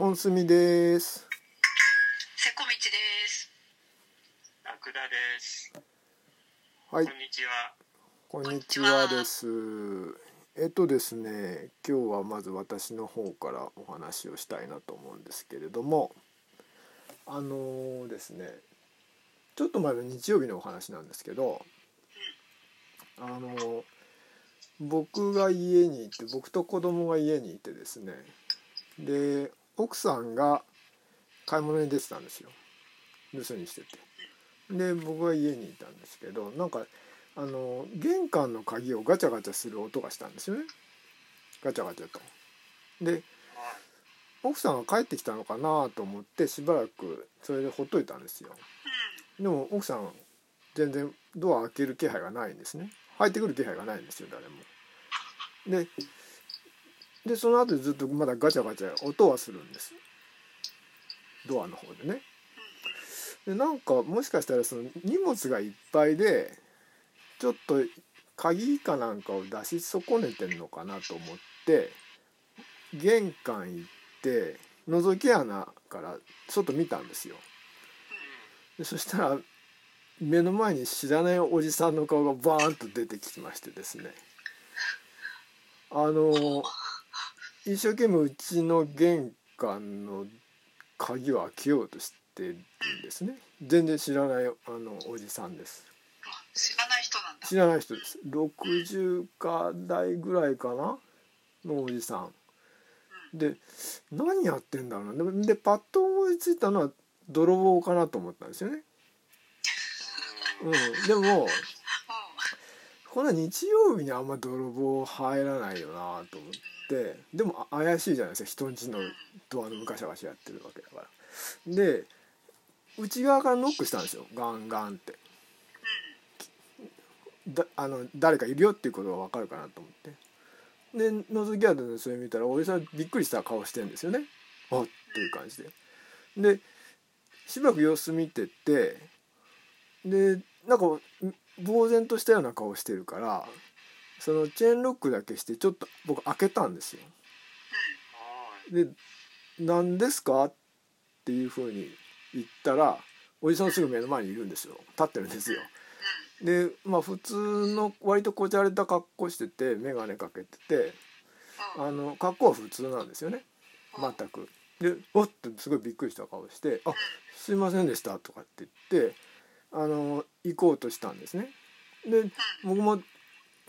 本住です。せこみちです。ラクダです。はいこん、にちは。こんにちはです。えっとですね、今日はまず私の方からお話をしたいなと思うんですけれども、あのーですね、ちょっと前の日曜日のお話なんですけど、あのー僕が家にいて、僕と子供が家にいてですね、で奥さんが買い物に出てたんですよ。留守にしてて。で僕は家にいたんですけどなんかあの玄関の鍵をガチャガチャする音がしたんですよね。ガチャガチャと。で奥さんが帰ってきたのかなと思ってしばらくそれでほっといたんですよ。でも奥さん全然ドア開ける気配がないんですね。入ってくる気配がないんですよ誰も。ででその後ずっとまだガチャガチャ音はするんです。ドアの方でね。でなんかもしかしたらその荷物がいっぱいでちょっと鍵かなんかを出し損ねてんのかなと思って玄関行って覗き穴から外見たんですよ。でそしたら目の前に知らないおじさんの顔がバーンと出てきましてですね。あの一生懸命うちの玄関の鍵を開けようとしてるんですね。全然知らないあのおじさんです。あ知らない人なんだ。知らない人です。60か代ぐらいかな？のおじさん。で何やってんだろうな。ででパッと思いついたのは泥棒かなと思ったんですよね。うん。でもうこの日曜日にあんま泥棒入らないよなと思ってでも怪しいじゃないですか。人んちのドアのガシャガシャやってるわけだから。で内側からノックしたんですよ。ガンガンって。だあの誰かいるよっていうことが分かるかなと思って。で覗き当てでそれ見たらおじさんびっくりした顔してんですよね。あっていう感じで。でしばらく様子見ててでなんか呆然としたような顔してるからそのチェーンロックだけしてちょっと僕開けたんですよで「何ですか?」っていうふうに言ったらおじさんすぐ目の前にいるんですよ立ってるんですよでまあ普通の割とこじゃれた格好してて眼鏡かけててあの格好は普通なんですよね全く。で「おっ!」ってすごいびっくりした顔して「あすいませんでした」とかって言ってあの行こうとしたんですね。で僕もうん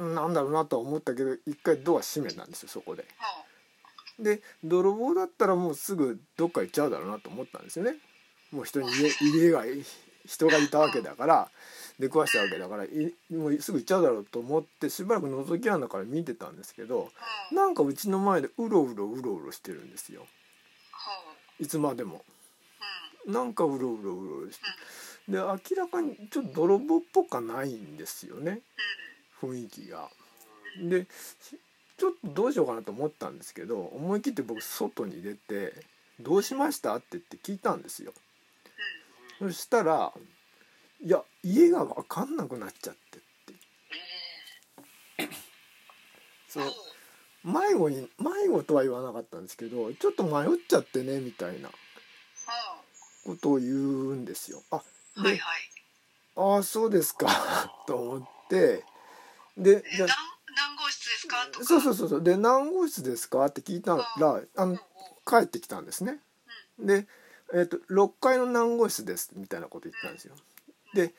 なんだろうなとは思ったけど一回ドア閉めたんですよそこで。で泥棒だったらもうすぐどっか行っちゃうだろうなと思ったんですよね。もう人に家 家が人がいたわけだから出くわしたわけだからいもうすぐ行っちゃうだろうと思ってしばらく覗き穴から見てたんですけどうんなんかうちの前でうろうろうろうろしてるんですよ。ほい。つまでも。うなんかうろうろうろうろしてで明らかにちょっと泥棒っぽくはないんですよね雰囲気が。でちょっとどうしようかなと思ったんですけど思い切って僕外に出て「どうしました?」って言って聞いたんですよ。そしたら「いや家が分かんなくなっちゃって」ってそうん。のほ迷子に迷子とは言わなかったんですけどちょっと迷っちゃってねみたいなうことを言うんですよ。あうん。はいではい。ああそうですか と思ってでじゃえ何何号室ですか？とか。そうそうそうそう。で何号室ですか？って聞いたらあの帰ってきたんですね。で、えっと6階の何号室です？みたいなこと言ったんですよ。で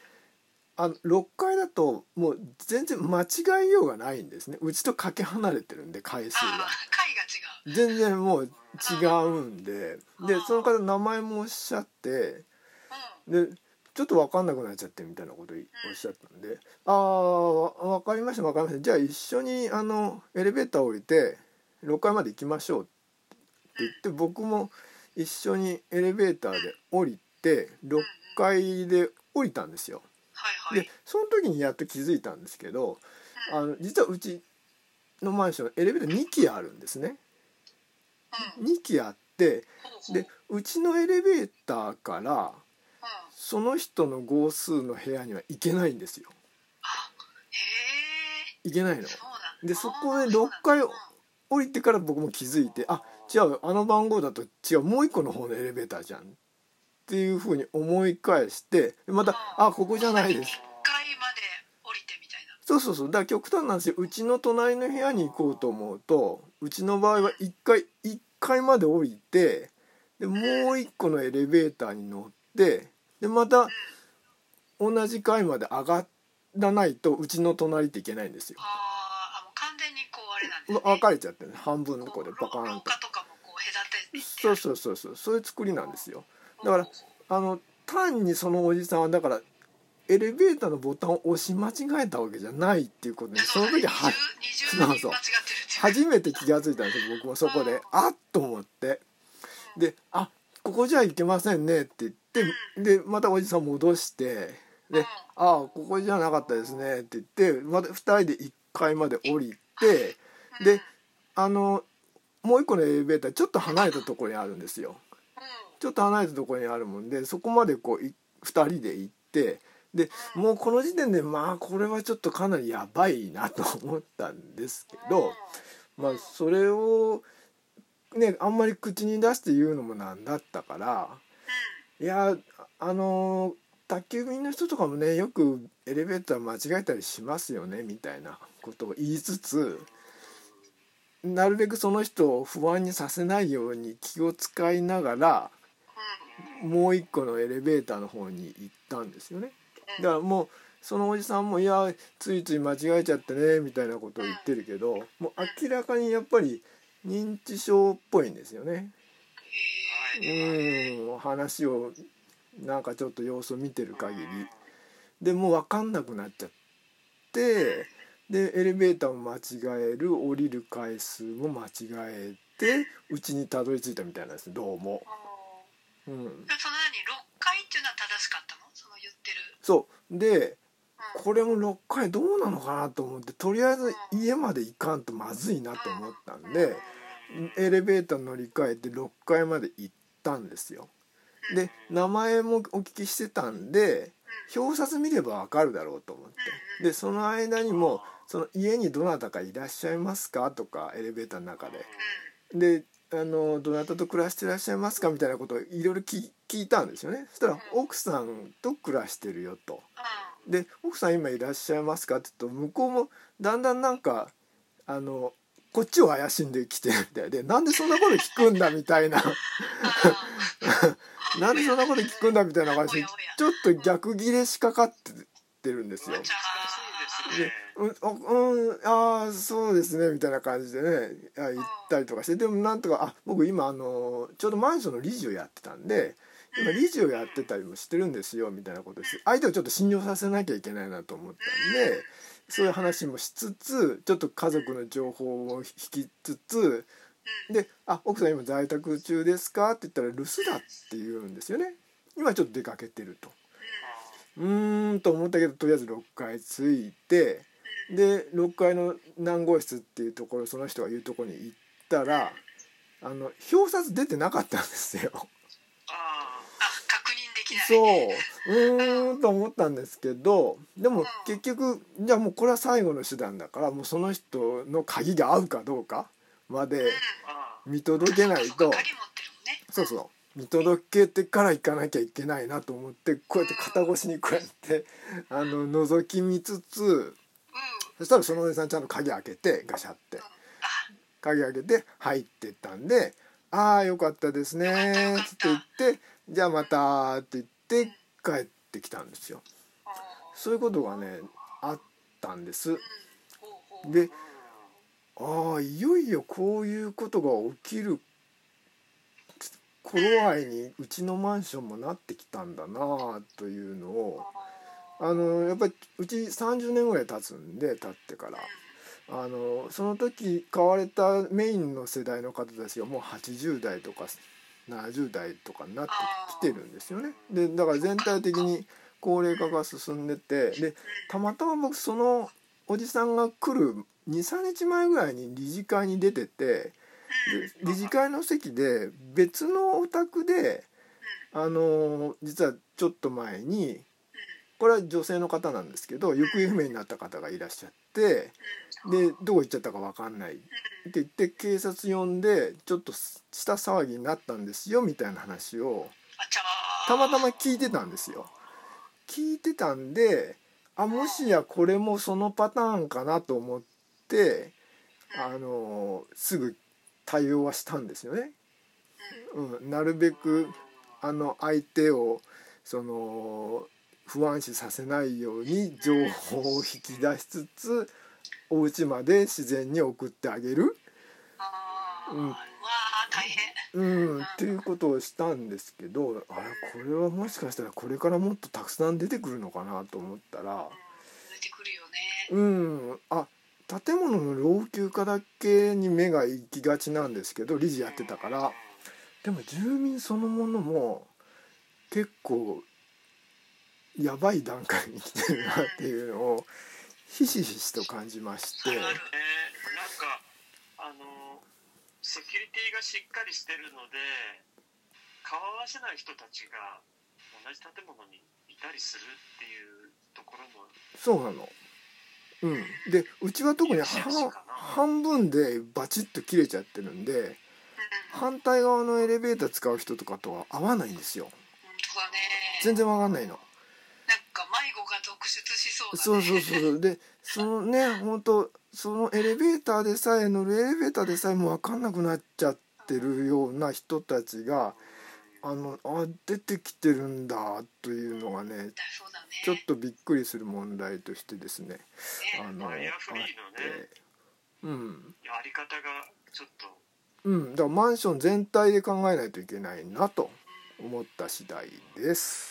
あの6階だともう全然間違いようがないんですね。うちとかけ離れてるんで回数が。全然もう違うんで。でその方名前もおっしゃって。うん。でちょっと分かんなくなっちゃってみたいなことをおっしゃったんで「ああ分かりました分かりましたじゃあ一緒にあのエレベーター降りて6階まで行きましょう」って言って僕も一緒にエレベーターで降りて6階で降りたんですよ。でその時にやっと気づいたんですけどあの実はうちのマンションエレベーター2基あるんですね。うん。2基あってでうちのエレベーターからうん。その人の号数の部屋には行けないんですよ。行けないの。でそこであーそう6階なんだ。降りてから僕も気づいてあ違うあの番号だと違うもう一個の方のエレベーターじゃんっていうふうに思い返してまた「あここじゃないです。一」階まで降りてみたいな。そうそうそう。だから極端なんですようちの隣の部屋に行こうと思うとうちの場合は1階1階まで降りてでもう一個のエレベーターに乗ってでまた同じ階まで上がらないとうちの隣っていけないんですよ。あーあもう完全にこうあれなんですね。分かれちゃってる半分のここうでバカーンと。廊下とかもこう隔てて。そうそうそうそう。そういう作りなんですよ。だからあの単にそのおじさんはだからエレベーターのボタンを押し間違えたわけじゃないっていうことにその時は二重二重に間違ってるっていう。初めて気が付いたんですよ僕もそこで。あっと思って。で「あここじゃいけませんね」って言ってでまたおじさん戻してで「あここじゃなかったですね」って言ってまた2人で1階まで降りてであのもう一個のエレベーターちょっと離れたところにあるんですよ。ちょっと離れたところにあるもんでそこまでこうい2人で行ってでもうこの時点でまあこれはちょっとかなりやばいなと思ったんですけどまあそれをねあんまり口に出して言うのもなんだったからいやあの宅急便の人とかもねよくエレベーター間違えたりしますよねみたいなことを言いつつなるべくその人を不安にさせないように気を使いながらもう一個のエレベーターの方に行ったんですよね。だからもうそのおじさんも「いやついつい間違えちゃってね」みたいなことを言ってるけどもう明らかにやっぱり認知症っぽいんですよね。うん話をなんかちょっと様子を見てる限り。でもう分かんなくなっちゃってでエレベーターも間違える降りる回数も間違えてうちにたどり着いたみたいなんですどうも。うん、その何6階っていうのは正しかったの？その言ってる。そう。でうん。これも6回どうなのかなと思ってとりあえず家まで行かんとまずいなと思ったんでエレベーター乗り換えて6階まで行ったんですよ。で名前もお聞きしてたんで表札見ればわかるだろうと思って。でその間にもその家にどなたかいらっしゃいますかとかエレベーターの中で。であのどなたと暮らしてらっしゃいますかみたいなことをいろいろ聞聞いたんですよね。そしたら奥さんと暮らしてるよと。で奥さん今いらっしゃいますかって言うと向こうもだんだんなんかあのこっちを怪しんできてるみたい。でなんでそんなこと聞くんだみたいな。なんでそんなこと聞くんだみたいな感じでちょっと逆ギレしかかってるんですよ。で。うん、あうん、あーそうですねみたいな感じでねあ言ったりとかして。でもなんとかあ僕今あのちょうどマンションの理事をやってたんで今理事をやってたりもしてるんですよみたいなことです。相手をちょっと信用させなきゃいけないなと思ったんでそういう話もしつつちょっと家族の情報を引きつつで「あ奥さん今在宅中ですか?」って言ったら「留守だ」って言うんですよね今ちょっと出かけてると。うーんと思ったけどとりあえず6階着いてで6階の何号室っていうところその人が言うところに行ったらあの表札出てなかったんですよ。あそう。うーんと思ったんですけどでも結局じゃあもうこれは最後の手段だからもうその人の鍵が合うかどうかまで見届けないと。そうそう。見届けてから行かなきゃいけないなと思ってこうやって肩越しにこうやってあの覗き見つつうん。そしたらそのおじさんちゃんと鍵開けてガシャって。鍵開けて入ってったんで「ああよかったですね」つって言って「じゃあまた」って言って帰ってきたんですよ。そういうことがねあったんです。でああいよいよこういうことが起きる頃合いにうちのマンションもなってきたんだなというのをあのやっぱりうち30年ぐらい経つんで経ってからあのその時買われたメインの世代の方たちがもう80代とか70代とかになってきてるんですよね。でだから全体的に高齢化が進んでてでたまたま僕そのおじさんが来る23日前ぐらいに理事会に出ててで理事会の席で別のお宅であの実はちょっと前にこれは女性の方なんですけど行方不明になった方がいらっしゃっててでどこ行っちゃったか分かんないって言って警察呼んでちょっとした騒ぎになったんですよみたいな話をたまたま聞いてたんですよ。聞いてたんであもしやこれもそのパターンかなと思ってあのすぐ対応はしたんですよね。うん、なるべくあの相手をその不安視させないように情報を引き出しつつお家まで自然に送ってあげる、うん。わあ大変。うん、っていうことをしたんですけどあれこれはもしかしたらこれからもっとたくさん出てくるのかなと思ったらうんあ建物の老朽化だけに目が行きがちなんですけど理事やってたから。でも住民そのものも結構やばい段階に来てるなっていうのをひしひしと感じまして。ね、なんかあのセキュリティがしっかりしてるので顔合わせない人たちが同じ建物にいたりするっていうところもそうなの。うん、でうちは特に半分でバチッと切れちゃってるんでうん反対側のエレベーター使う人とかとは合わないんですよ。全然わかんないの。なんか迷子が続出しそうそうそうそうでそのね 本当そのエレベーターでさえ乗るエレベーターでさえも分かんなくなっちゃってるような人たちがあのあ出てきてるんだというのがねちょっとびっくりする問題としてですね。ねあのうん。やり方がちょっと。うん。だからマンション全体で考えないといけないなと思った次第です。